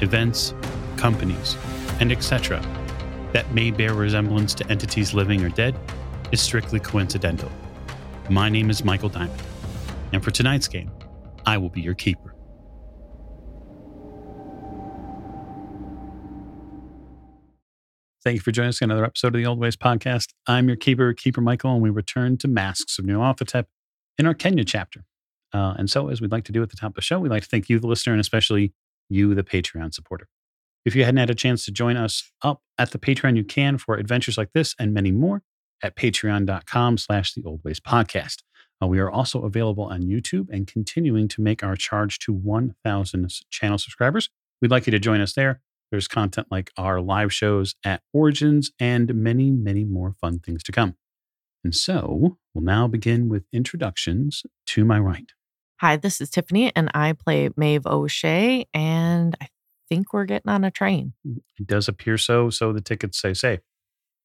events, companies, and etc., that may bear resemblance to entities living or dead, is strictly coincidental. My name is Michael Diamond, and for tonight's game, I will be your keeper. Thank you for joining us on another episode of the Old Ways Podcast. I'm your keeper, Keeper Michael, and we return to Masks of Nyarlathotep in our Kenya chapter. Uh, and so, as we'd like to do at the top of the show, we'd like to thank you, the listener, and especially you, the Patreon supporter. If you hadn't had a chance to join us up at the Patreon, you can for adventures like this and many more at patreon.com slash the old ways podcast. Uh, we are also available on YouTube and continuing to make our charge to 1,000 channel subscribers. We'd like you to join us there. There's content like our live shows at Origins and many, many more fun things to come. And so we'll now begin with introductions to my right. Hi, this is Tiffany, and I play Maeve O'Shea, and I think we're getting on a train. It does appear so, so the tickets say safe.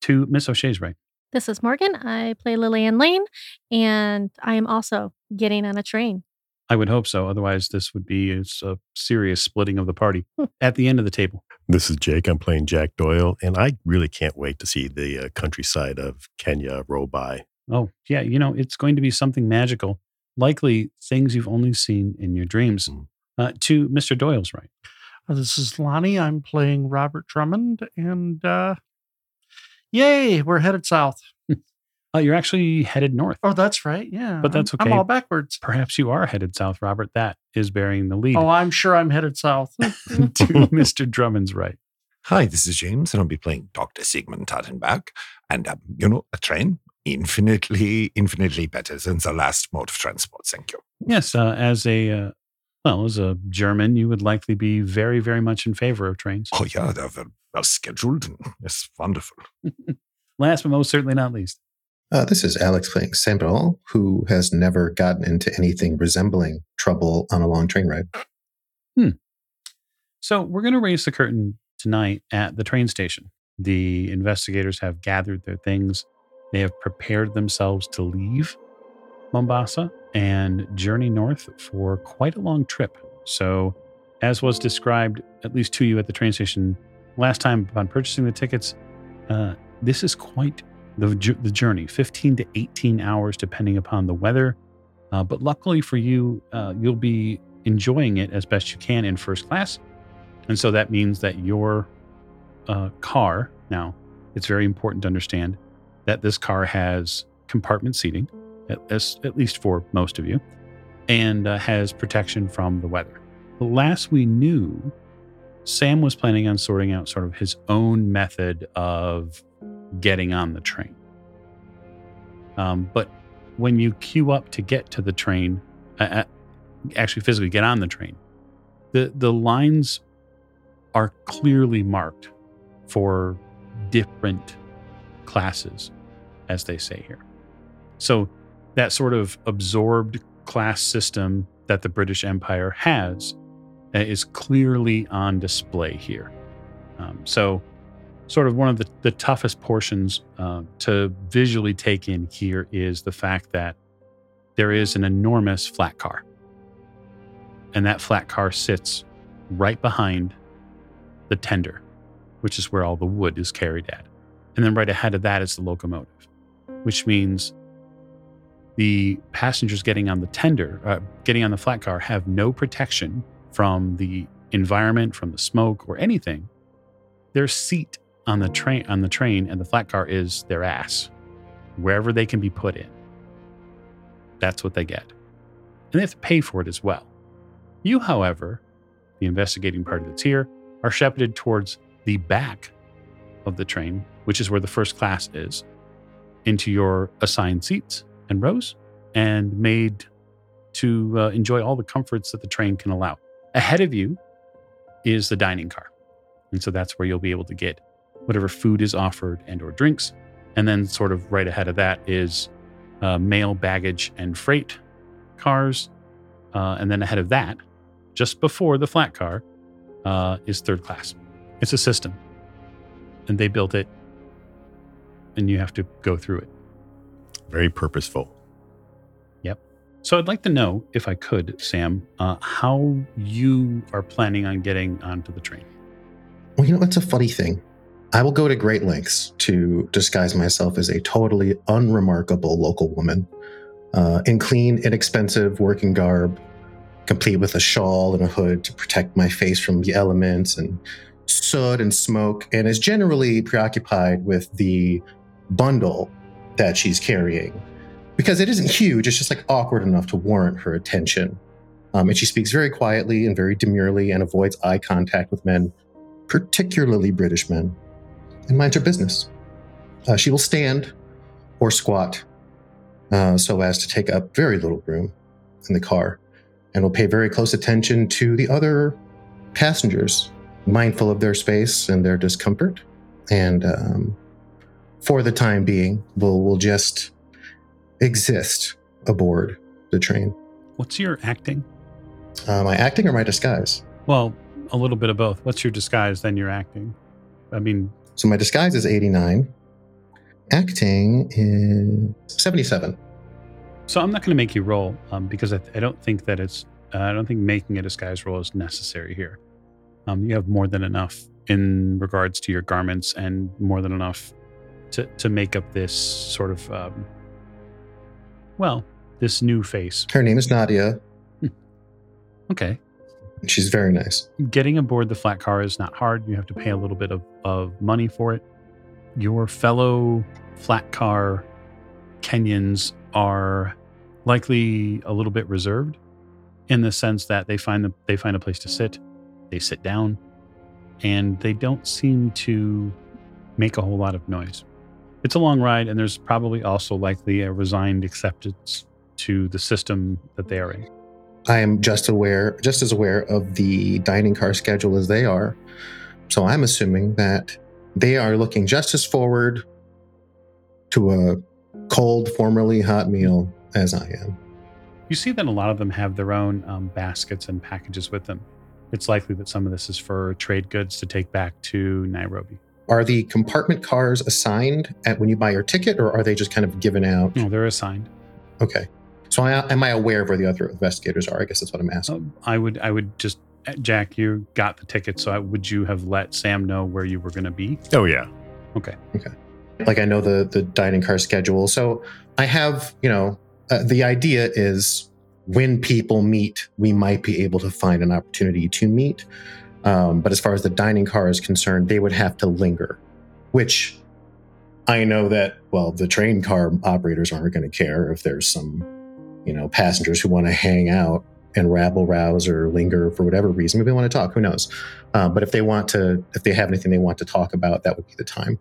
To Miss O'Shea's right. This is Morgan. I play Lillian Lane, and I am also getting on a train. I would hope so. Otherwise, this would be a, a serious splitting of the party at the end of the table. This is Jake. I'm playing Jack Doyle, and I really can't wait to see the uh, countryside of Kenya roll by. Oh, yeah. You know, it's going to be something magical, likely things you've only seen in your dreams. Mm. Uh, to Mr. Doyle's right. Uh, This is Lonnie. I'm playing Robert Drummond, and uh, yay, we're headed south. Uh, you're actually headed north. Oh, that's right. Yeah, But that's okay. I'm all backwards. Perhaps you are headed south, Robert. That is bearing the lead. Oh, I'm sure I'm headed south. to Mr. Drummond's right. Hi, this is James, and I'll be playing Dr. Sigmund Tattenbach. And, um, you know, a train, infinitely, infinitely better than the last mode of transport. Thank you. Yes, uh, as a uh, well, as a German, you would likely be very, very much in favor of trains. Oh, yeah, they're very well scheduled. And it's wonderful. Last but most certainly not least, Uh, this is Alex playing Sandal, who has never gotten into anything resembling trouble on a long train ride. Hmm. so we're going to raise the curtain tonight at the train station. The investigators have gathered their things. They have prepared themselves to leave Mombasa and journey north for quite a long trip. So, as was described, at least to you at the train station last time upon purchasing the tickets, uh, this is quite the, the journey 15 to 18 hours, depending upon the weather. Uh, but luckily for you, uh, you'll be enjoying it as best you can in first class. And so that means that your uh, car, now, it's very important to understand that this car has compartment seating, at, as, at least for most of you, and uh, has protection from the weather. The last we knew, Sam was planning on sorting out sort of his own method of getting on the train. Um, but when you queue up to get to the train, uh, actually physically get on the train, the the lines are clearly marked for different classes, as they say here. So that sort of absorbed class system that the British Empire has uh, is clearly on display here. Um, so, sort of one of the, the toughest portions uh, to visually take in here is the fact that there is an enormous flat car. And that flat car sits right behind the tender, which is where all the wood is carried at. And then right ahead of that is the locomotive, which means the passengers getting on the tender, uh, getting on the flat car, have no protection from the environment, from the smoke, or anything. Their seat on the train on the train and the flat car is their ass, wherever they can be put in. That's what they get, and they have to pay for it as well. You, however, the investigating party that's here, are shepherded towards the back of the train, which is where the first class is, into your assigned seats and rows, and made to uh, enjoy all the comforts that the train can allow. Ahead of you is the dining car. And so that's where you'll be able to get whatever food is offered and or drinks. And then sort of right ahead of that is uh, mail, baggage, and freight cars. Uh, and then ahead of that, just before the flat car, uh, is third class. It's a system. And they built it, and you have to go through it. Very purposeful. Yep. So I'd like to know, if I could, Sam, uh, how you are planning on getting onto the train. Well, you know, it's a funny thing. I will go to great lengths to disguise myself as a totally unremarkable local woman uh, in clean, inexpensive working garb, complete with a shawl and a hood to protect my face from the elements and soot and smoke, and is generally preoccupied with the bundle that she's carrying because it isn't huge. It's just like awkward enough to warrant her attention. Um, and she speaks very quietly and very demurely and avoids eye contact with men, particularly British men, and minds her business. Uh, she will stand or squat uh, so as to take up very little room in the car and will pay very close attention to the other passengers, mindful of their space and their discomfort. And um, for the time being, will will just exist aboard the train. What's your acting? Uh, my acting or my disguise? Well, a little bit of both. What's your disguise, then your acting? I mean, So my disguise is 89. Acting is 77. so I'm not going to make you roll um, because I, I don't think that it's, uh, I don't think making a disguise roll is necessary here. Um, you have more than enough in regards to your garments and more than enough to, to make up this sort of, um, well, this new face. Her name is Nadia. Okay. She's very nice. getting aboard the flat car is not hard. You have to pay a little bit of, of money for it. Your fellow flat car Kenyans are likely a little bit reserved in the sense that they find the, they find a place to sit, they sit down, and they don't seem to make a whole lot of noise. It's a long ride, and there's probably also likely a resigned acceptance to the system that they are in. I am just aware, just as aware of the dining car schedule as they are. So I'm assuming that they are looking just as forward to a cold, formerly hot meal as I am. You see that a lot of them have their own um, baskets and packages with them. It's likely that some of this is for trade goods to take back to Nairobi. Are the compartment cars assigned at when you buy your ticket, or are they just kind of given out? No, they're assigned. Okay. So I, am I aware of where the other investigators are? I guess that's what I'm asking. Um, I would, I would just, uh, Jack, you got the ticket, so I, would you have let Sam know where you were going to be? Oh, yeah. Okay. Okay. like I know the the dining car schedule. So I have, you know, uh, the idea is when people meet, we might be able to find an opportunity to meet. Um, but as far as the dining car is concerned, they would have to linger, which I know that well, the train car operators aren't going to care if there's some, you know, passengers who want to hang out and rabble rouse or linger for whatever reason. Maybe they want to talk. Who knows? Uh, but if they want to, if they have anything they want to talk about, that would be the time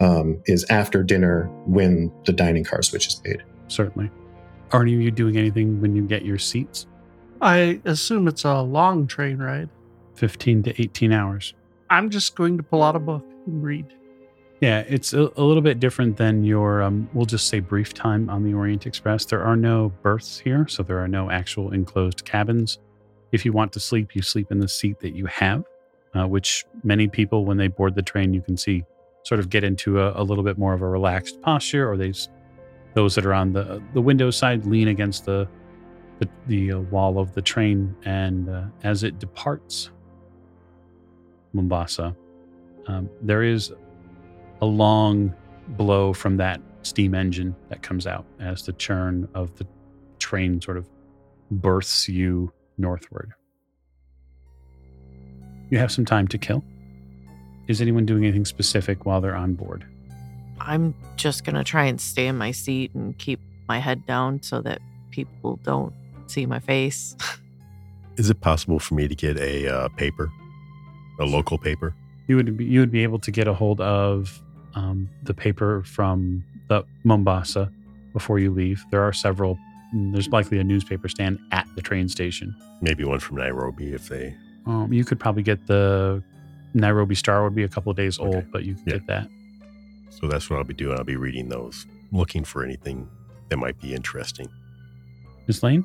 um, is after dinner when the dining car switch is made. Certainly. Are any of you doing anything when you get your seats? I assume it's a long train ride. 15 to 18 hours. I'm just going to pull out a book and read. Yeah, it's a, a little bit different than your, um, we'll just say brief time on the Orient Express. There are no berths here, so there are no actual enclosed cabins. If you want to sleep, you sleep in the seat that you have, uh, which many people, when they board the train, you can see sort of get into a, a little bit more of a relaxed posture, or they, those that are on the the window side lean against the the, the uh, wall of the train, and uh, as it departs Mombasa, um, there is a long blow from that steam engine that comes out as the churn of the train sort of berths you northward. You have some time to kill. Is anyone doing anything specific while they're on board? I'm just going to try and stay in my seat and keep my head down so that people don't see my face. Is it possible for me to get a uh, paper, a local paper? You would be, you would be able to get a hold of um, the paper from the Mombasa before you leave. There are several. mm, There's likely a newspaper stand at the train station. Maybe one from Nairobi if they. Um, you could probably get the Nairobi Star would be a couple of days old, Okay. but you could Yeah. get that. So that's what I'll be doing. I'll be reading those, looking for anything that might be interesting. Miss Lane?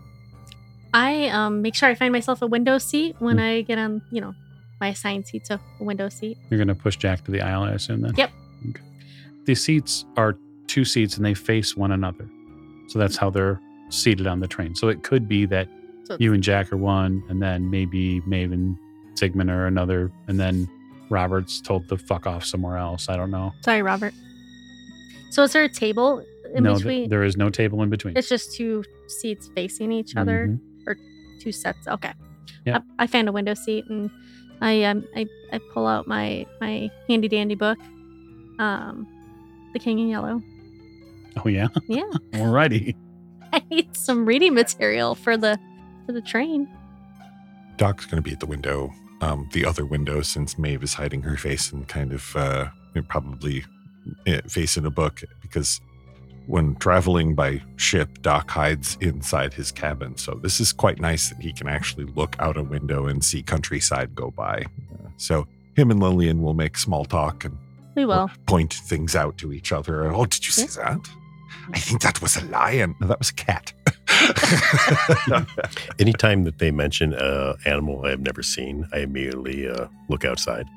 I um make sure I find myself a window seat when Hmm. I get on, you know, my assigned seat, so a window seat. You're going to push Jack to the aisle, I assume then? Yep. Okay. The seats are two seats and they face one another. So that's how they're seated on the train. So it could be that So you and Jack are one, and then maybe Maven, Sigmund are another, and then Robert's told to fuck off somewhere else. I don't know. sorry, Robert. So is there a table in no, th- between? there is no table in between. it's just two seats facing each other, Mhm. two sets. Okay. Yep. I, I found a window seat and I um I, I pull out my my handy dandy book, um, The King in Yellow. Oh, yeah? Yeah, Alrighty. I need some reading material for the for the train. Doc's going to be at the window, um, the other window, since Maeve is hiding her face and kind of uh, probably eh, facing a book because when traveling by ship, Doc hides inside his cabin. So this is quite nice that he can actually look out a window and see countryside go by. Uh, so him and Lillian will make small talk and We will. point things out to each other. Oh, did you see that? I think that was a lion. No, that was a cat. Anytime that they mention uh, animal I have never seen, I immediately uh, look outside.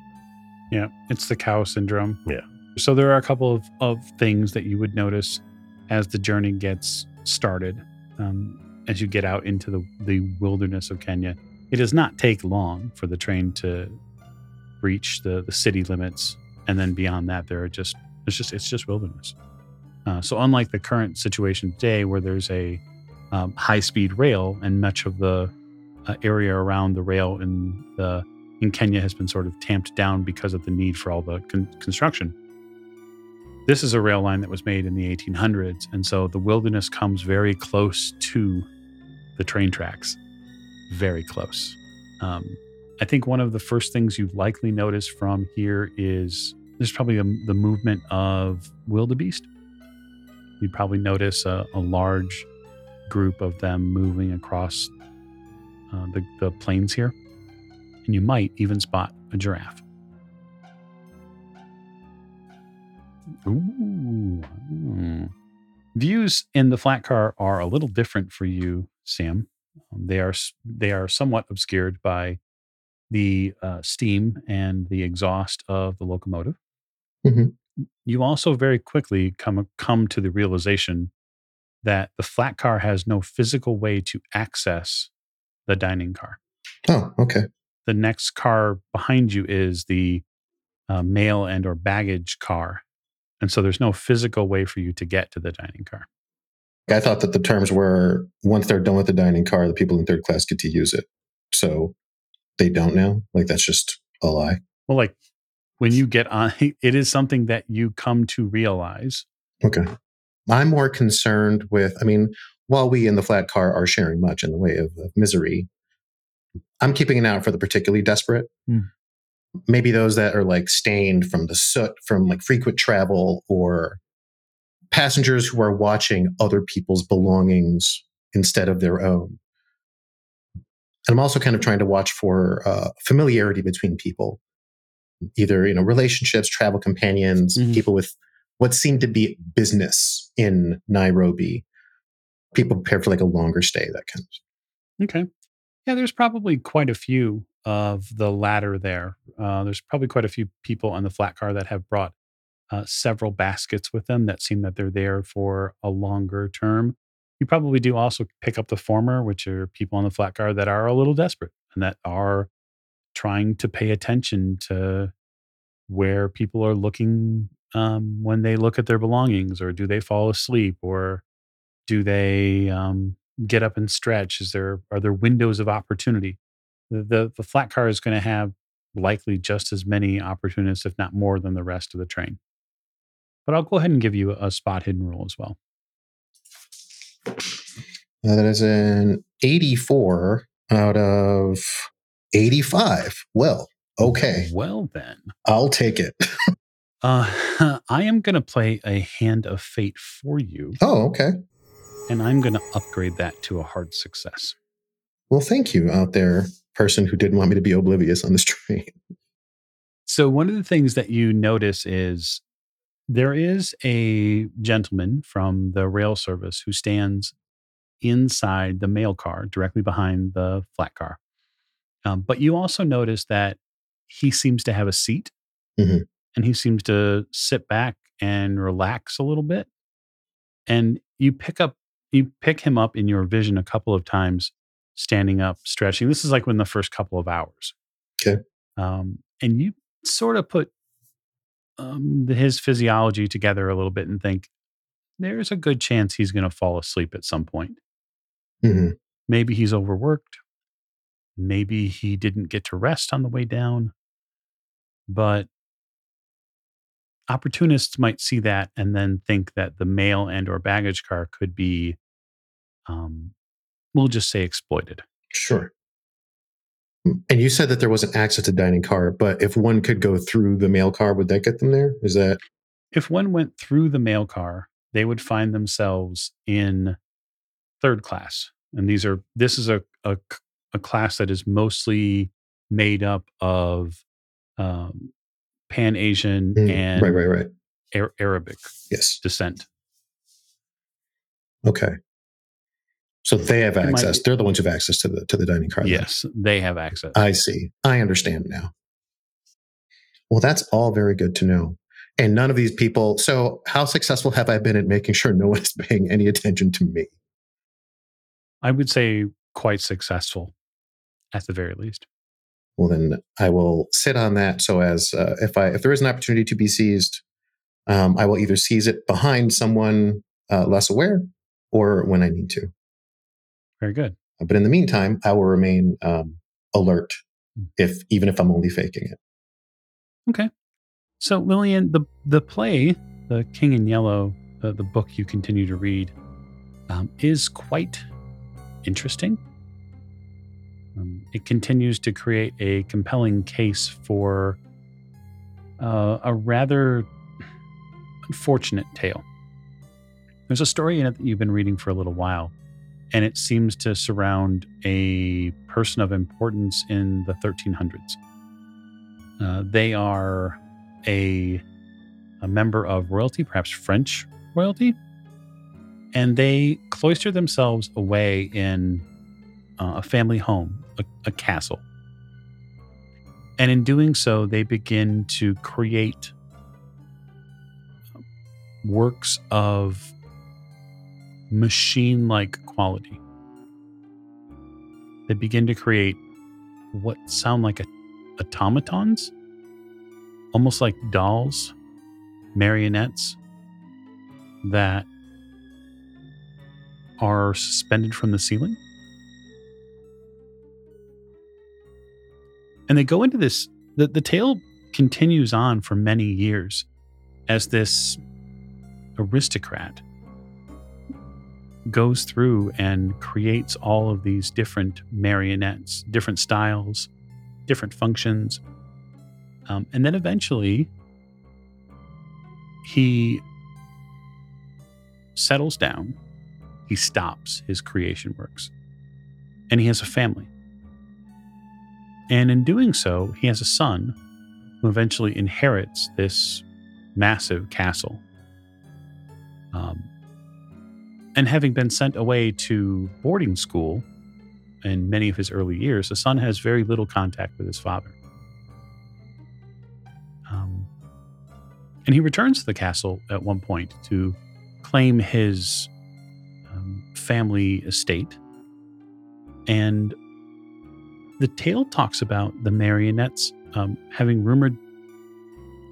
Yeah, it's the cow syndrome. Yeah. So there are a couple of, of things that you would notice as the journey gets started, um, as you get out into the, the wilderness of Kenya. It does not take long for the train to reach the, the city limits, and then beyond that, there are just it's just it's just wilderness. Uh, so unlike the current situation today, where there's a um, high speed rail and much of the uh, area around the rail in the in Kenya has been sort of tamped down because of the need for all the con- construction. This is a rail line that was made in the 1800s, and so the wilderness comes very close to the train tracks, very close. Um, I think one of the first things you've likely notice from here is there's probably a, the movement of wildebeest. You'd probably notice a, a large group of them moving across uh, the, the plains here and you might even spot a giraffe. Ooh. hmm. Views in the flat car are a little different for you, Sam. Um, they are they are somewhat obscured by the uh, steam and the exhaust of the locomotive. Mhm. You also very quickly come come to the realization that the flat car has no physical way to access the dining car Oh, okay. the next car behind you is the uh, mail and or baggage car and so there's no physical way for you to get to the dining car I thought that the terms were once they're done with the dining car, the people in third class get to use it. So they don't now. Like that's just a lie. well like when you get on it is something that you come to realize Okay. I'm more concerned with, I mean, while we in the flat car are sharing much in the way of, of misery, I'm keeping an eye out for the particularly desperate. Hmm. Maybe those that are like stained from the soot from like frequent travel or passengers who are watching other people's belongings instead of their own. And I'm also kind of trying to watch for uh, familiarity between people, either you know relationships, travel companions, Mhm. people with what seemed to be business in Nairobi. People prepared for like a longer stay, that kind of. okay yeah there's probably quite a few of the latter there. Uh, there's probably quite a few people on the flat car that have brought uh, several baskets with them that seem that they're there for a longer term. You probably do also pick up the former which are people on the flat car that are a little desperate and that are trying to pay attention to where people are looking um, when they look at their belongings or do they fall asleep or do they um, get up and stretch? Is there are there windows of opportunity the the, flat car is going to have likely just as many opportunists if not more than the rest of the train but i'll go ahead and give you a spot hidden roll as well Uh, that is an 84 out of 85. Well, okay, well then I'll take it. uh, i am going to play a hand of fate for you Oh, okay. and i'm going to upgrade that to a hard success Well, thank you out there, person who didn't want me to be oblivious on this train. So, one of the things that you notice is there is a gentleman from the rail service who stands inside the mail car directly behind the flat car. Um, but you also notice that he seems to have a seat Mhm. and he seems to sit back and relax a little bit. And you pick up, you pick him up in your vision a couple of times, standing up, stretching. This is like when the first couple of hours. Okay. Um, and you sort of put um, the, his physiology together a little bit and think there's a good chance he's going to fall asleep at some point. Mhm. Maybe he's overworked. Maybe he didn't get to rest on the way down. But opportunists might see that and then think that the mail and or baggage car could be um, we'll just say exploited. Sure. And you said that there wasn't access to dining car, but if one could go through the mail car, would that get them there? Is that If one went through the mail car, they would find themselves in third class. And these are this is a a, a class that is mostly made up of um, Pan Asian Mm, and right, right, right? Ar- Arabic Yes. descent. Okay. So they have It might access. They're the ones who have access to the to the dining car. then. Yes, they have access. I see. I understand now. Well, that's all very good to know. And none of these people. So, how successful have I been at making sure no one is paying any attention to me? I would say quite successful, at the very least. Well, then I will sit on that. So, as uh, if I if there is an opportunity to be seized, um, I will either seize it behind someone uh, less aware, or when I need to. Very good. But in the meantime, I will remain um, alert, Hmm. if even if I'm only faking it. Okay. So Lillian, the the play, the King in Yellow, the, the book you continue to read, um, is quite interesting. Um, it continues to create a compelling case for uh, a rather unfortunate tale. There's a story in it that you've been reading for a little while, and it seems to surround a person of importance in the 1300s. Uh, they are a, a member of royalty, perhaps French royalty, and they cloister themselves away in uh, a family home, a, a castle. And in doing so, they begin to create works of machine like quality. They begin to create what sound like a, automatons, almost like dolls, marionettes that are suspended from the ceiling. And they go into this, the, the tale continues on for many years as this aristocrat goes through and creates all of these different marionettes, different styles, different functions. Um, and then eventually he settles down, he stops his creation works, and he has a family. And in doing so, he has a son who eventually inherits this massive castle. Um, and having been sent away to boarding school in many of his early years, the son has very little contact with his father. Um, and he returns to the castle at one point to claim his um, family estate. And the tale talks about the marionettes um, having rumored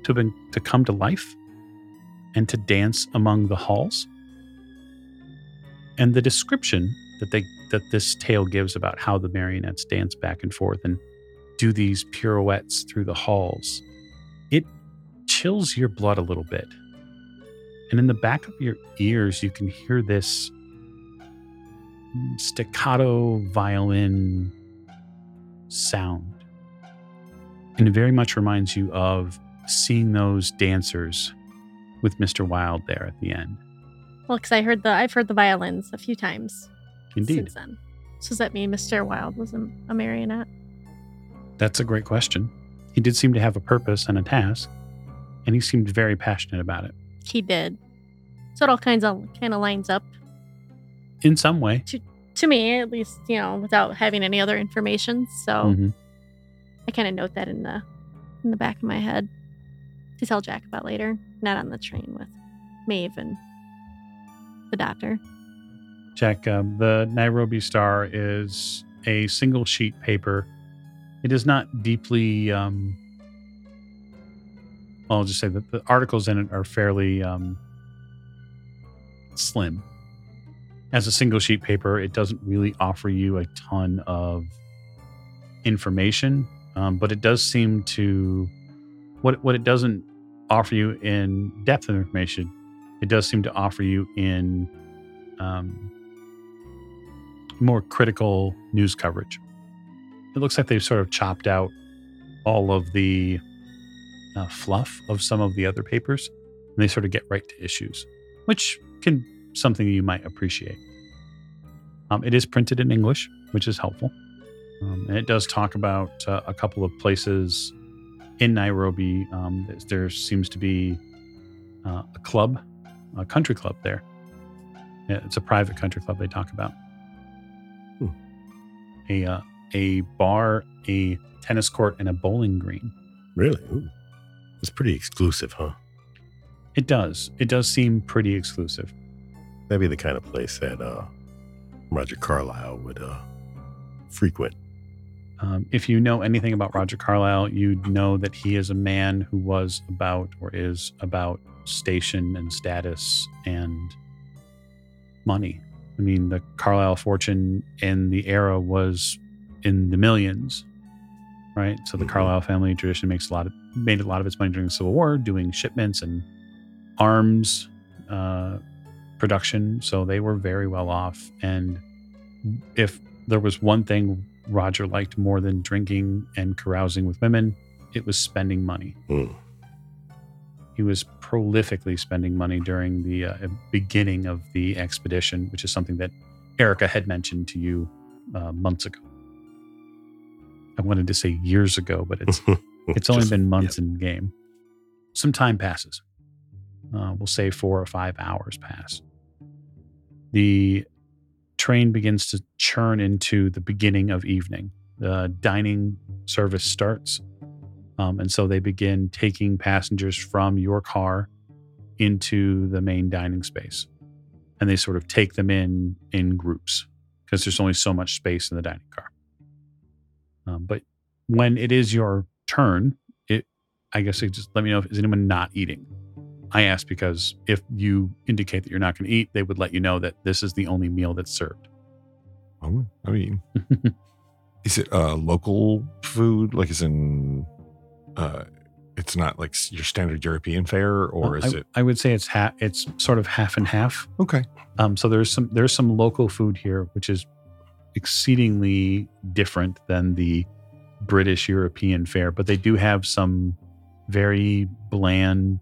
to have been to come to life and to dance among the halls. And the description that they that this tale gives about how the marionettes dance back and forth and do these pirouettes through the halls, it chills your blood a little bit. And in the back of your ears, you can hear this staccato violin sound. And it very much reminds you of seeing those dancers with Mr. Wild there at the end. Well, because I heard the I've heard the violins a few times Indeed. since then. So does that mean Mr. Wild was a, a marionette? That's a great question. He did seem to have a purpose and a task, and he seemed very passionate about it. He did. So it all kinds of kind of lines up In some way. to to me, at least, you know, without having any other information. So Mhm. I kind of note that in the in the back of my head to tell Jack about later. Not on the train with Maeve and the doctor. Um, the Nairobi Star is a single sheet paper. It is not deeply. Um, well, I'll just say that the articles in it are fairly um, slim. As a single sheet paper, it doesn't really offer you a ton of information, um, but it does seem to what what it doesn't offer you in depth of information. It does seem to offer you in um, more critical news coverage. It looks like they've sort of chopped out all of the uh, fluff of some of the other papers, and they sort of get right to issues, which can something you might appreciate. Um, it is printed in English, which is helpful, um, and it does talk about uh, a couple of places in Nairobi. Um, there seems to be uh, a club, a country club there. It's a private country club they talk about. Hmm. A uh, a bar, a tennis court, and a bowling green. Really? Ooh. It's pretty exclusive, huh? It does. It does seem pretty exclusive. That'd be the kind of place that uh, Roger Carlyle would uh, frequent. Um, if you know anything about Roger Carlyle, you'd know that he is a man who was about or is about station and status and money. I mean, the Carlyle fortune in the era was in the millions, right? So the Mhm. Carlyle family tradition makes a lot of made a lot of its money during the Civil War, doing shipments and arms uh, production. So they were very well off. And if there was one thing Roger liked more than drinking and carousing with women, it was spending money. Hmm. He was prolifically spending money during the uh, beginning of the expedition, which is something that Erica had mentioned to you uh, months ago. I wanted to say years ago, but it's it's only Just- been months in game. Some time passes. Uh, we'll say four or five hours pass. The train begins to churn into the beginning of evening. The dining service starts. Um, and so they begin taking passengers from your car into the main dining space. And they sort of take them in in groups because there's only so much space in the dining car. Um, but when it is your turn, it I guess it just let me know if is anyone not eating. I ask because if you indicate that you're not going to eat, they would let you know that this is the only meal that's served. Oh, I mean, is it uh, local food? Like, is in, uh, it's not like your standard European fare, or Well, is I, it I would say it's half. It's sort of half and half. okay? Um, so there's some there's some local food here, which is exceedingly different than the British European fare, but they do have some very bland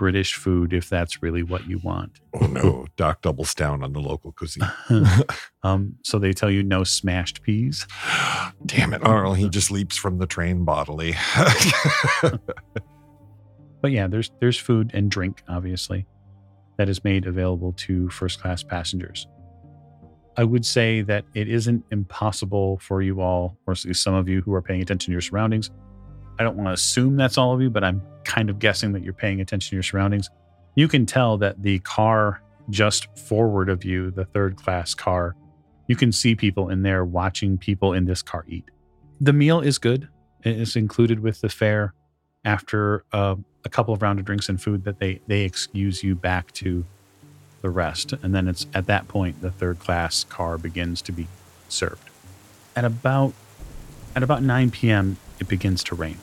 British food if that's really what you want. Oh no, Doc doubles down on the local cuisine. um, so they tell you no smashed peas. Damn it, Arnold! He just leaps from the train bodily. But yeah, there's there's food and drink, obviously, that is made available to first class passengers. I would say that it isn't impossible for you all, or at least some of you who are paying attention to your surroundings. I don't want to assume that's all of you, but I'm kind of guessing that you're paying attention to your surroundings. You can tell that the car just forward of you, the third class car, you can see people in there watching people in this car eat. The meal is good. It is included with the fare after uh, a couple of round of drinks and food that they they excuse you back to the rest and then it's at that point the third class car begins to be served at about at about 9 p.m it begins to rain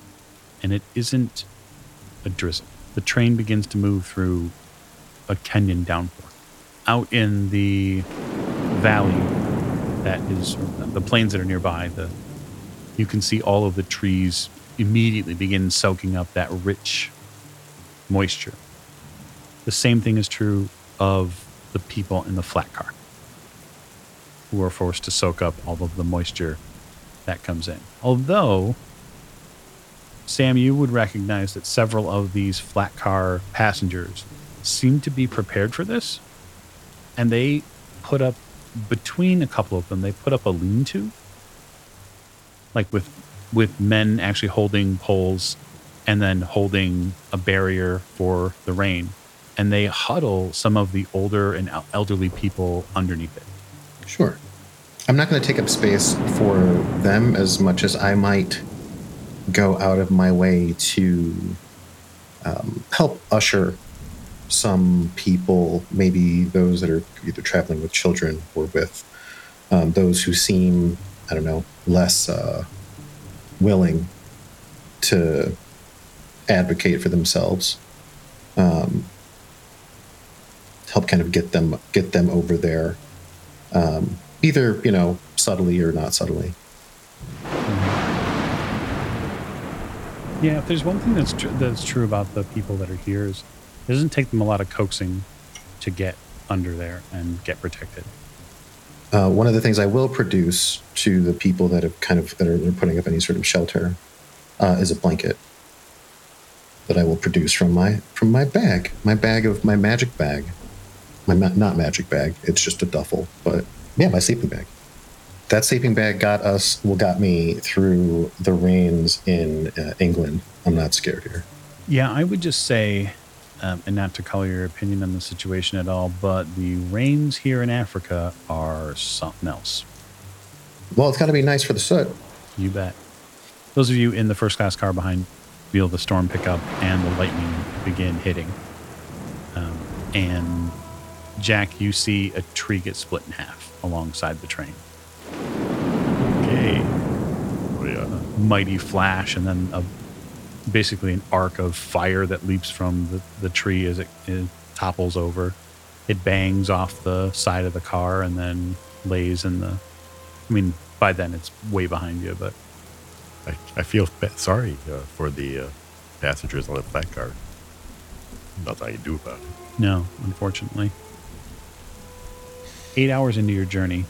and it isn't a drizzle the train begins to move through a kenyan downpour out in the valley that is the plains that are nearby the you can see all of the trees immediately begin soaking up that rich moisture. The same thing is true of the people in the flat car. who are forced to soak up all of the moisture that comes in. Although, Sam, you would recognize that several of these flat car passengers seem to be prepared for this, and they put up between a couple of them, they put up a lean-to, like with with men actually holding poles and then holding a barrier for the rain, and they huddle some of the older and elderly people underneath it. Sure. I'm not going to take up space for them as much as I might go out of my way to um, help usher some people, maybe those that are either traveling with children or with um, those who seem, I don't know, less uh, willing to advocate for themselves. Um, help kind of get them get them over there, um, either you know subtly or not subtly. Yeah, if there's one thing that's tr- that's true about the people that are here is it doesn't take them a lot of coaxing to get under there and get protected. Uh, one of the things I will produce to the people that have kind of that are putting up any sort of shelter uh, is a blanket that I will produce from my from my bag, my bag of my magic bag, my ma- not magic bag. It's just a duffel, but yeah, my sleeping bag. That sleeping bag got us, well, got me through the rains in uh, England. I'm not scared here. Yeah, I would just say, um, and not to call your opinion on the situation at all, but the rains here in Africa are something else. Well, it's got to be nice for the soot. You bet. Those of you in the first class car behind feel the storm pick up and the lightning begin hitting. Um, and Jack, you see a tree get split in half alongside the train. Okay. Oh, yeah. Mighty flash and then a basically an arc of fire that leaps from the, the tree as it, it topples over. It bangs off the side of the car and then lays in the. I mean, by then it's way behind you, but I, I feel sorry uh, for the uh, passengers on the flat car. Nothing I can do about it. no, unfortunately. Eight hours into your journey,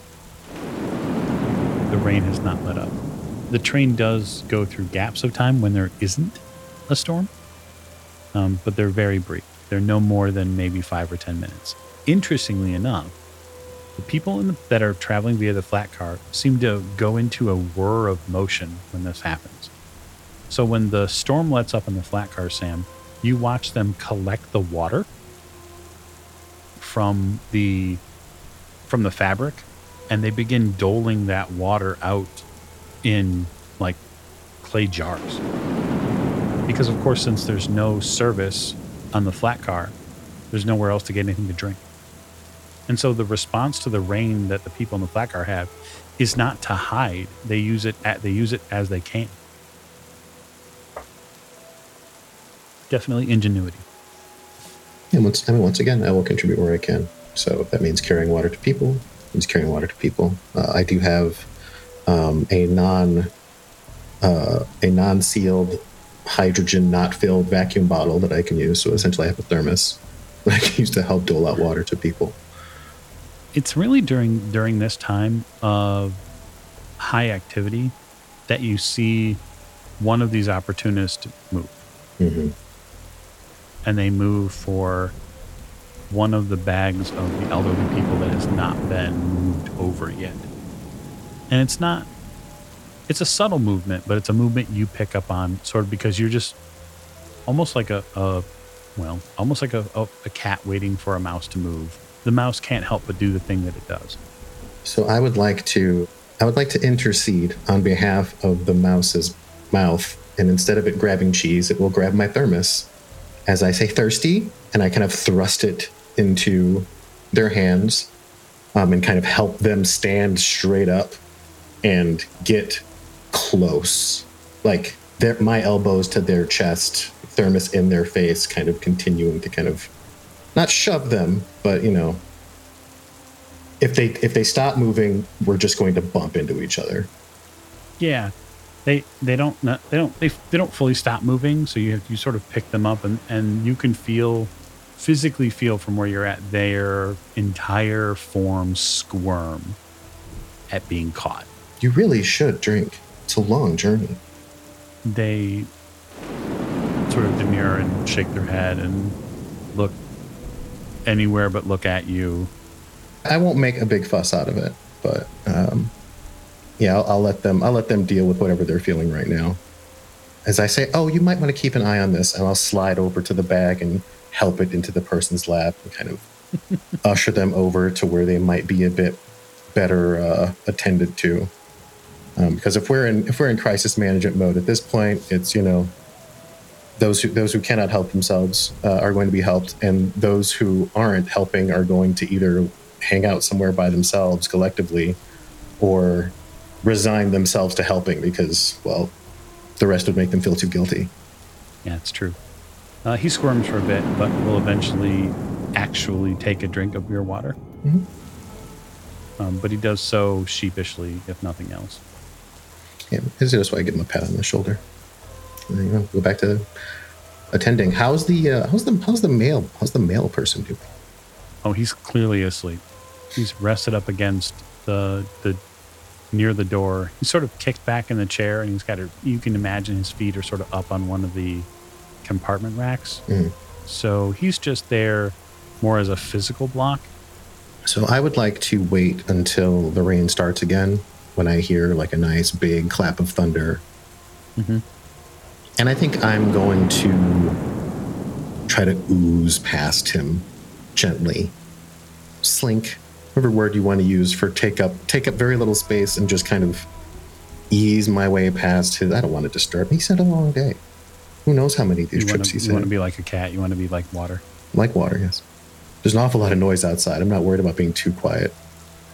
the rain has not let up. The train does go through gaps of time when there isn't a storm, um, but they're very brief. They're no more than maybe five or 10 minutes. Interestingly enough, the people the, that are traveling via the flat car seem to go into a whir of motion when this happens. So when the storm lets up in the flat car, Sam, you watch them collect the water from the from the fabric and they begin doling that water out in like clay jars. Because of course since there's no service on the flat car, there's nowhere else to get anything to drink. And so the response to the rain that the people in the flat car have is not to hide. They use it at, they use it as they can. Definitely ingenuity. And once, I mean, once again, I will contribute where I can. So that means carrying water to people, means carrying water to people. Uh, I do have um, a non uh, a non sealed hydrogen not filled vacuum bottle that I can use. So essentially, I have a thermos that I can use to help dole out water to people. it's really during during this time of high activity that you see one of these opportunists move hmm and they move for one of the bags of the elderly people that has not been moved over yet and it's not it's a subtle movement but it's a movement you pick up on sort of because you're just almost like a, a well almost like a, a, a cat waiting for a mouse to move. The mouse can't help but do the thing that it does. So I would like to I would like to intercede on behalf of the mouse's mouth, and instead of it grabbing cheese, it will grab my thermos. As I say thirsty, and I kind of thrust it into their hands um, and kind of help them stand straight up and get close, like their, my elbows to their chest, thermos in their face, kind of continuing to kind of not shove them, but you know, if they if they stop moving, we're just going to bump into each other. Yeah, they they don't they don't they, they don't fully stop moving. So you have, you sort of pick them up and and you can feel physically feel from where you're at their entire form squirm at being caught. You really should drink. It's a long journey. They sort of demur and shake their head and look anywhere but look at you. I won't make a big fuss out of it, but um, yeah, I'll, I'll let them. I'll let them deal with whatever they're feeling right now. As I say, oh, you might want to keep an eye on this, and I'll slide over to the bag and help it into the person's lap and kind of usher them over to where they might be a bit better uh, attended to. Um, because if we're in if we're in crisis management mode at this point, it's you know those who those who cannot help themselves uh, are going to be helped, and those who aren't helping are going to either hang out somewhere by themselves collectively, or resign themselves to helping because well, the rest would make them feel too guilty. Yeah, it's true. Uh, he squirms for a bit, but will eventually actually take a drink of your water. Mhm. Um, but he does so sheepishly, if nothing else. Yeah, this is why I give him a pat on the shoulder. And then, you know, go back to attending. How's the uh, how's the how's the male how's the male person doing? Oh, he's clearly asleep. He's rested up against the the near the door. He's sort of kicked back in the chair, and he's got a. You can imagine his feet are sort of up on one of the compartment racks. Mhm. So he's just there more as a physical block. So I would like to wait until the rain starts again when I hear like a nice big clap of thunder. Mhm. And I think I'm going to try to ooze past him gently. Slink, whatever word you want to use for take up take up very little space and just kind of ease my way past his I don't want to disturb him. He's had a long day. Who knows how many of these You trips he's to, you want to be like a cat. You want to be like water. like water, yes. There's an awful lot of noise outside. I'm not worried about being too quiet.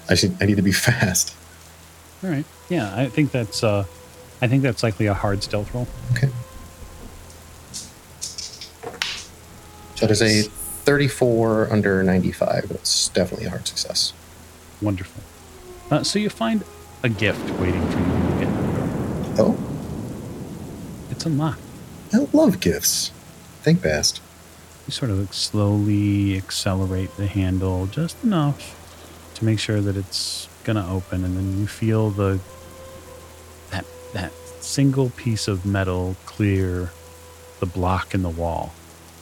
I should I need to be fast. All right. Yeah, I think that's. uh I think that's likely a hard stealth roll. Okay. So there's a 34 under 95. That's definitely a hard success. Wonderful. Uh, so you find a gift waiting for you when get to the door. Oh, It's unlocked. I love gifts. Think fast. You sort of like slowly accelerate the handle just enough to make sure that it's gonna open, and then you feel the that that single piece of metal clear the block in the wall,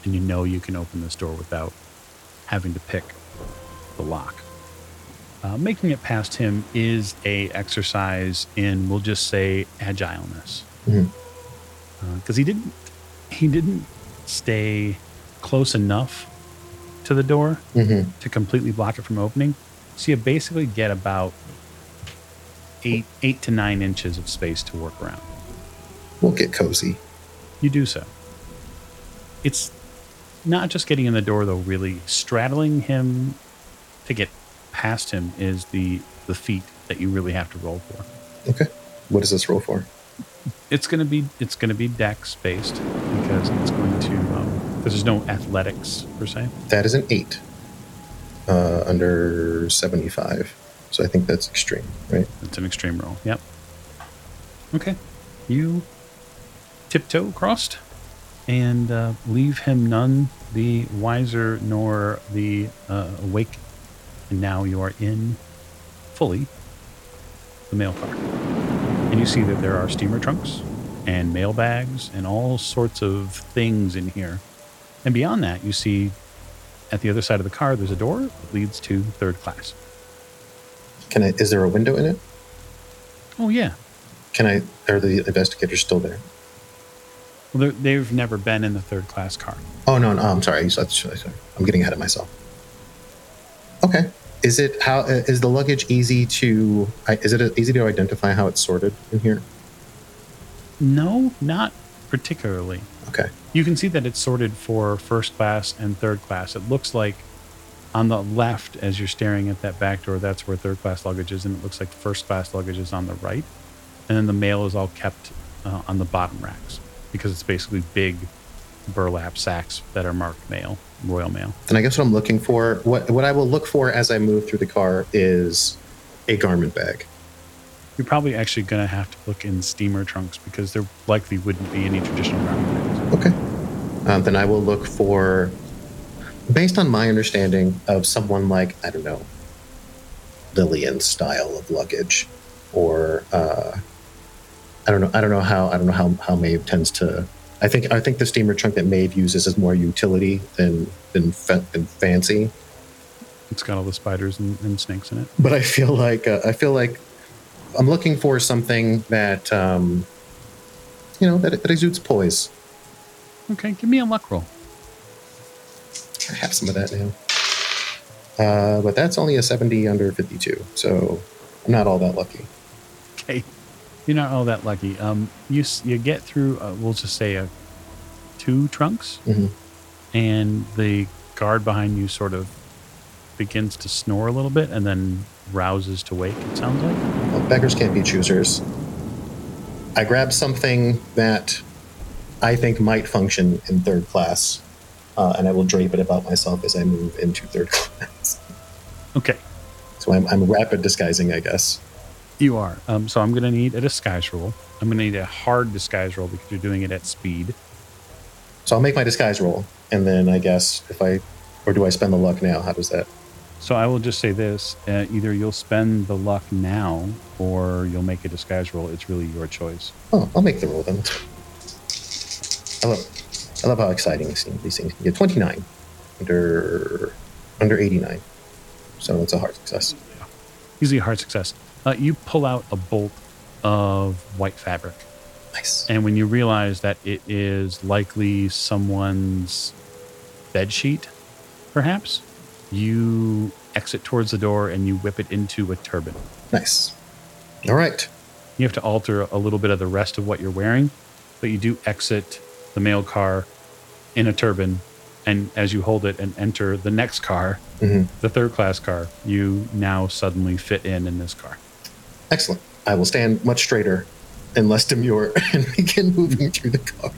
and you know you can open this door without having to pick the lock. Uh, making it past him is a exercise in, we'll just say, agileness, because he didn't he didn't stay close enough to the door Mm-hmm. to completely block it from opening. So you basically get about eight eight to nine inches of space to work around. We'll get cozy. You do so. It's not just getting in the door though, really. Straddling him to get past him is the the feat that you really have to roll for. Okay. What does this roll for? It's gonna be it's gonna be dex based because it's going to um, because there's no athletics per se. That is an 8 uh, under 75. So I think that's extreme, right? It's an extreme roll. Yep. Okay. You tiptoe across and uh, leave him none the wiser nor the uh, awake. And now you are in fully the mail car. And you see that there are steamer trunks and mail bags and all sorts of things in here. And beyond that, you see at the other side of the car, there's a door that leads to third class. Can I? Is there a window in it? Oh, yeah. Can I? Are the investigators still there? Well, they've never been in the third class car. Oh no, no. I'm sorry. I'm getting ahead of myself. Okay. Is it how? uh, the luggage easy to? Is it easy to identify how it's sorted in here? No, not particularly. Okay. You can see that it's sorted for first class and third class. It looks like on the left, as you're staring at that back door, that's where third class luggage is, and it looks like first class luggage is on the right. And then the mail is all kept uh, on the bottom racks because it's basically big burlap sacks that are marked mail, royal mail. And I guess what I'm looking for, what what I will look for as I move through the car is a garment bag. You're probably actually going to have to look in steamer trunks because there likely wouldn't be any traditional bags. Okay. Um, then I will look for, based on my understanding of someone like I don't know, Lillian's style of luggage, or uh, I don't know. I don't know how. I don't know how how Maeve tends to. I think I think the steamer trunk that Maeve uses is more utility than than, fa- than fancy. It's got all the spiders and, and snakes in it. But I feel like uh, I feel like I'm looking for something that um, you know that, that exudes poise. Okay, give me a luck roll. I have some of that now. Uh, but that's only a 70 under 52, so I'm not all that lucky. Okay, you're not all that lucky. Um, you you get through. Uh, we'll just say a two trunks, Mhm. and the guard behind you sort of begins to snore a little bit, and then rouses to wake. It sounds like. Beggars can't be choosers. I grab something that I think might function in third class, uh, and I will drape it about myself as I move into third class. Okay, So I'm, I'm rapid disguising, I guess. you are. Um, so I'm gonna need a disguise roll. I'm gonna need a hard disguise roll because you're doing it at speed. So I'll make my disguise roll, and then I guess if I, or do I spend the luck now? How does that? So I will just say this: uh, either you'll spend the luck now, or you'll make a disguise roll. It's really your choice. Oh, I'll make the roll then. I love, I love how exciting these things, these things can get. 29 under, under 89. So it's a hard success. Easily a hard success. Uh, you pull out a bolt of white fabric, Nice. and when you realize that it is likely someone's bed sheet, perhaps, you exit towards the door and you whip it into a turban. Nice. All right. You have to alter a little bit of the rest of what you're wearing, but you do exit the mail car in a turban. And as you hold it and enter the next car, Mhm. the third class car, you now suddenly fit in in this car. Excellent. I will stand much straighter and less demure and begin moving through the car.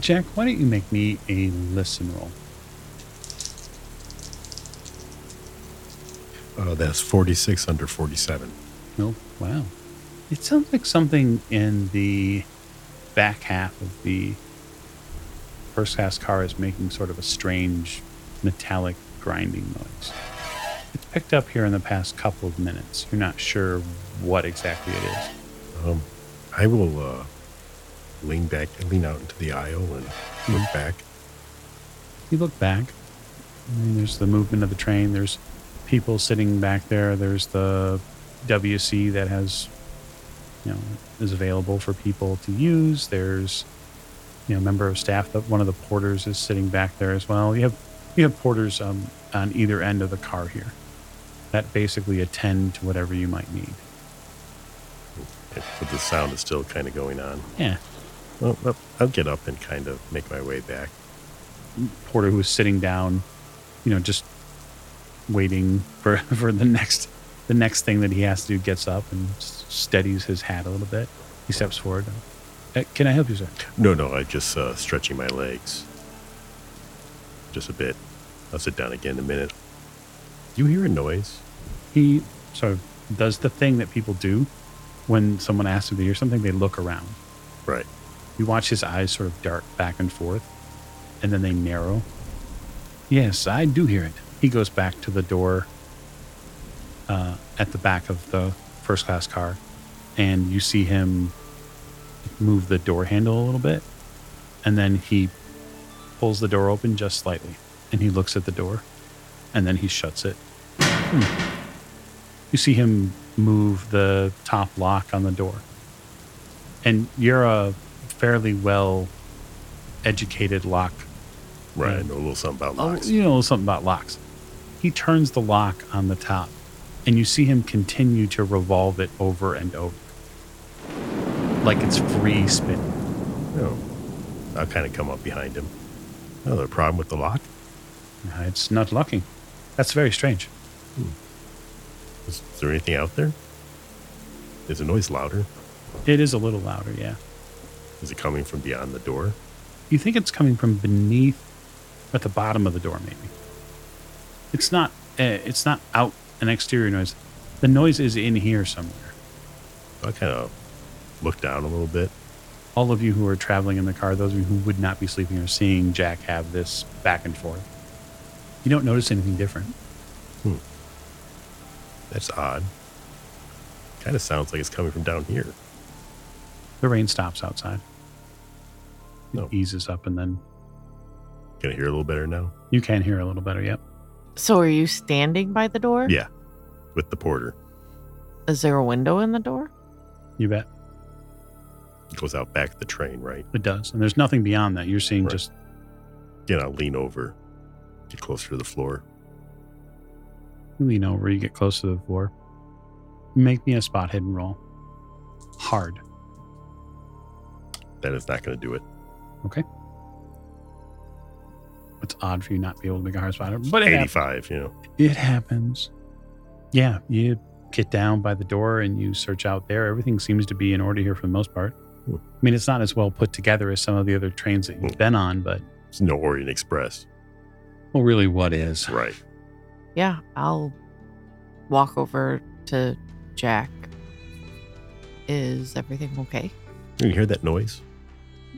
Jack, why don't you make me a listen roll? Uh, that's 46 under 47. Oh, wow. It sounds like something in the back half of the first class car is making sort of a strange metallic grinding noise. It's picked up here in the past couple of minutes. You're not sure what exactly it is. Um, I will uh, lean back, lean out into the aisle and look back. You look back. I mean, there's the movement of the train. There's people sitting back there. There's the WC that has, you know, is available for people to use. There's, you know, a member of staff that one of the porters is sitting back there as well. You have you have porters um, on either end of the car here that basically attend to whatever you might need. But the sound is still kind of going on. Yeah, Well, well, I'll get up and kind of make my way back. porter who's sitting down, you know, just waiting for for the next the next thing that he has to do. Gets up and steadies his hat a little bit. He steps forward. Uh, can I help you, sir? No, no, I just uh, stretching my legs. Just a bit. I'll sit down again in a minute. Do you hear a noise? He sort of does the thing that people do when someone asks him to hear something. They look around. Right. You watch his eyes sort of dart back and forth, and then they narrow. Yes, I do hear it. He goes back to the door uh, at the back of the first class car, and you see him move the door handle a little bit, and then he pulls the door open just slightly, and he looks at the door, and then he shuts it. Hmm. You see him move the top lock on the door, and you're a fairly well educated lock Right. I know a little something about Oh, locks. you know something about locks. He turns the lock on the top, and you see him continue to revolve it over and over, like it's free spinning. Oh. I'll kind of come up behind him. Another problem with the lock? Uh, It's not locking. That's very strange. Is, is there anything out there? Is the noise louder? It is a little louder, yeah. Is it coming from beyond the door? You think it's coming from beneath, at the bottom of the door, maybe. It's not. Uh, it's not out an exterior noise. The noise is in here somewhere. I kind of look down a little bit. All of you who are traveling in the car, those of you who would not be sleeping, are seeing Jack have this back and forth. You don't notice anything different. Hmm. That's odd. Kind of sounds like it's coming from down here. The rain stops outside. It Oh. eases up, and then Can I hear a little better now? you can hear a little better. Yep. So are you standing by the door? Yeah. With the porter. Is there a window in the door? You bet. It goes out back of the train, right? It does. And there's nothing beyond that. You're seeing Right. just Again, I'll lean over, get closer to the floor. you lean over, you get close to the floor. Make me a spot hidden roll. Hard. That is not going to do it. It's odd for you not to be able to make a hard spot, but it, hap- 85, you know. it happens. Yeah, you get down by the door and you search out there. Everything seems to be in order here for the most part. Hmm. I mean, it's not as well put together as some of the other trains that you've Hmm. been on, but It's no Orient Express. well, really, what is? Right. Yeah, I'll walk over to Jack. Is everything okay? You hear that noise?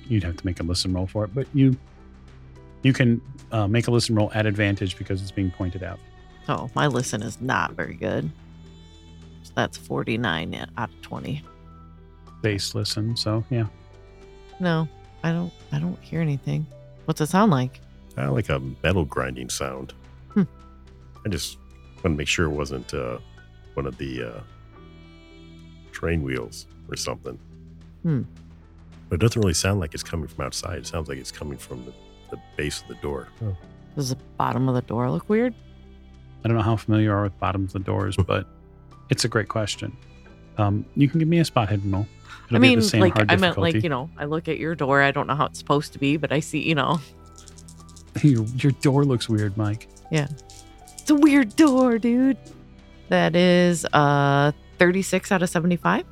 You'd have to make a listen roll for it, but you you can uh, make a listen roll at advantage because it's being pointed out. Oh, my listen is not very good. So that's 49 out of 20. Base listen, so yeah. No, I don't I don't hear anything. What's it sound like? Kind like a metal grinding sound. Hmm. I just want to make sure it wasn't uh, one of the uh, train wheels or something. Hmm. But it doesn't really sound like it's coming from outside. It sounds like it's coming from the, the base of the door. Oh. Does the bottom of the door look weird? I don't know how familiar you are with bottoms of the doors, but it's a great question. Um, you can give me a spot hidden roll. It'll I be mean, the same like hard I meant like, you know, I look at your door, I don't know how it's supposed to be, but I see, you know, your, your door looks weird, Mike. Yeah, it's a weird door, dude. That is uh 36 out of 75.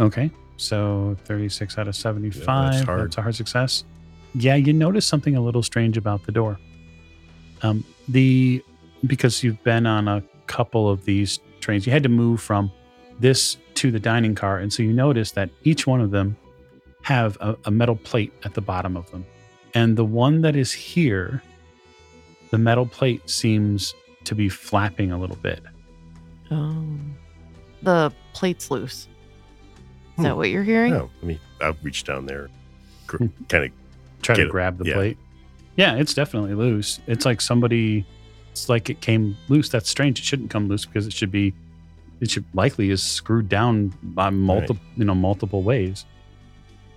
Okay, so 36 out of 75. hard. That's a hard success. Yeah, you notice something a little strange about the door. Um, the because you've been on a couple of these trains, you had to move from this to the dining car, and so you notice that each one of them have a, a metal plate at the bottom of them, and the one that is here, the metal plate seems to be flapping a little bit. Oh. The plate's loose. Is that Hmm. what you're hearing? No, I mean, I'll reach down there, Hmm. kind of. Try Get to it. grab the Yeah. plate. Yeah, it's definitely loose. It's like somebody, it's like it came loose. That's strange. It shouldn't come loose because it should be, it should likely is screwed down by multiple, you know, multiple ways.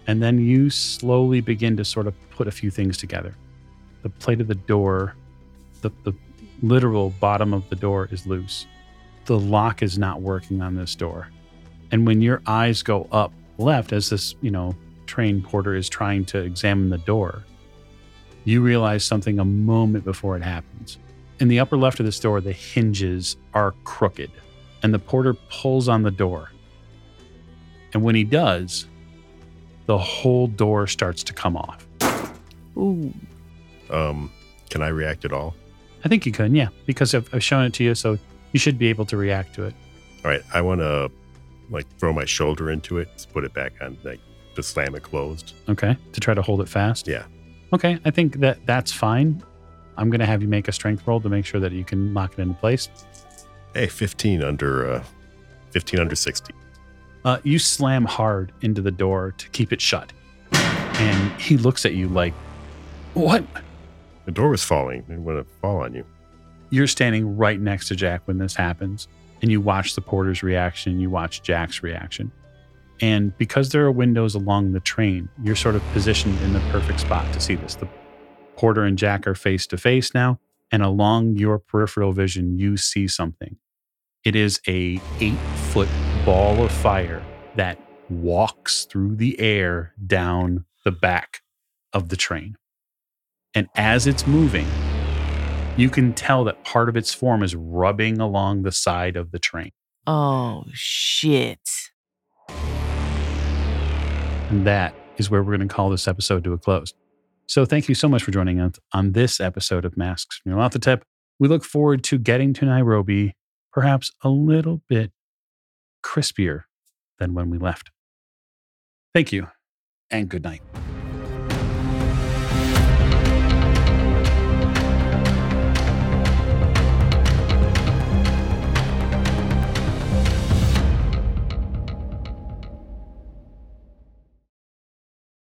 And then you slowly begin to sort of put a few things together. The plate of the door, the, the literal bottom of the door is loose. The lock is not working on this door. And when your eyes go up left as this, you know, train porter is trying to examine the door, you realize something a moment before it happens. In the upper left of this door, the hinges are crooked, and the porter pulls on the door. And when he does, the whole door starts to come off. Ooh. Um, can I react at all? I think you can, yeah, because I've, I've shown it to you, so you should be able to react to it. All right, I want to like throw my shoulder into it, just put it back on, like to slam it closed. Okay, to try to hold it fast. Yeah. Okay, I think that that's fine. I'm going to have you make a strength roll to make sure that you can lock it into place. Hey, 15 under, uh, 15 under 60. Uh, you slam hard into the door to keep it shut. And he looks at you like, What? The door was falling. It to fall on you. You're standing right next to Jack when this happens. And you watch the porter's reaction, you watch Jack's reaction. And because there are windows along the train, you're sort of positioned in the perfect spot to see this. The porter and Jack are face to face now, and along your peripheral vision, you see something. It is a eight foot ball of fire that walks through the air down the back of the train. And as it's moving, you can tell that part of its form is rubbing along the side of the train. Oh shit. And that is where we're going to call this episode to a close. So thank you so much for joining us on this episode of Masks from. We look forward to getting to Nairobi perhaps a little bit crispier than when we left. Thank you and good night.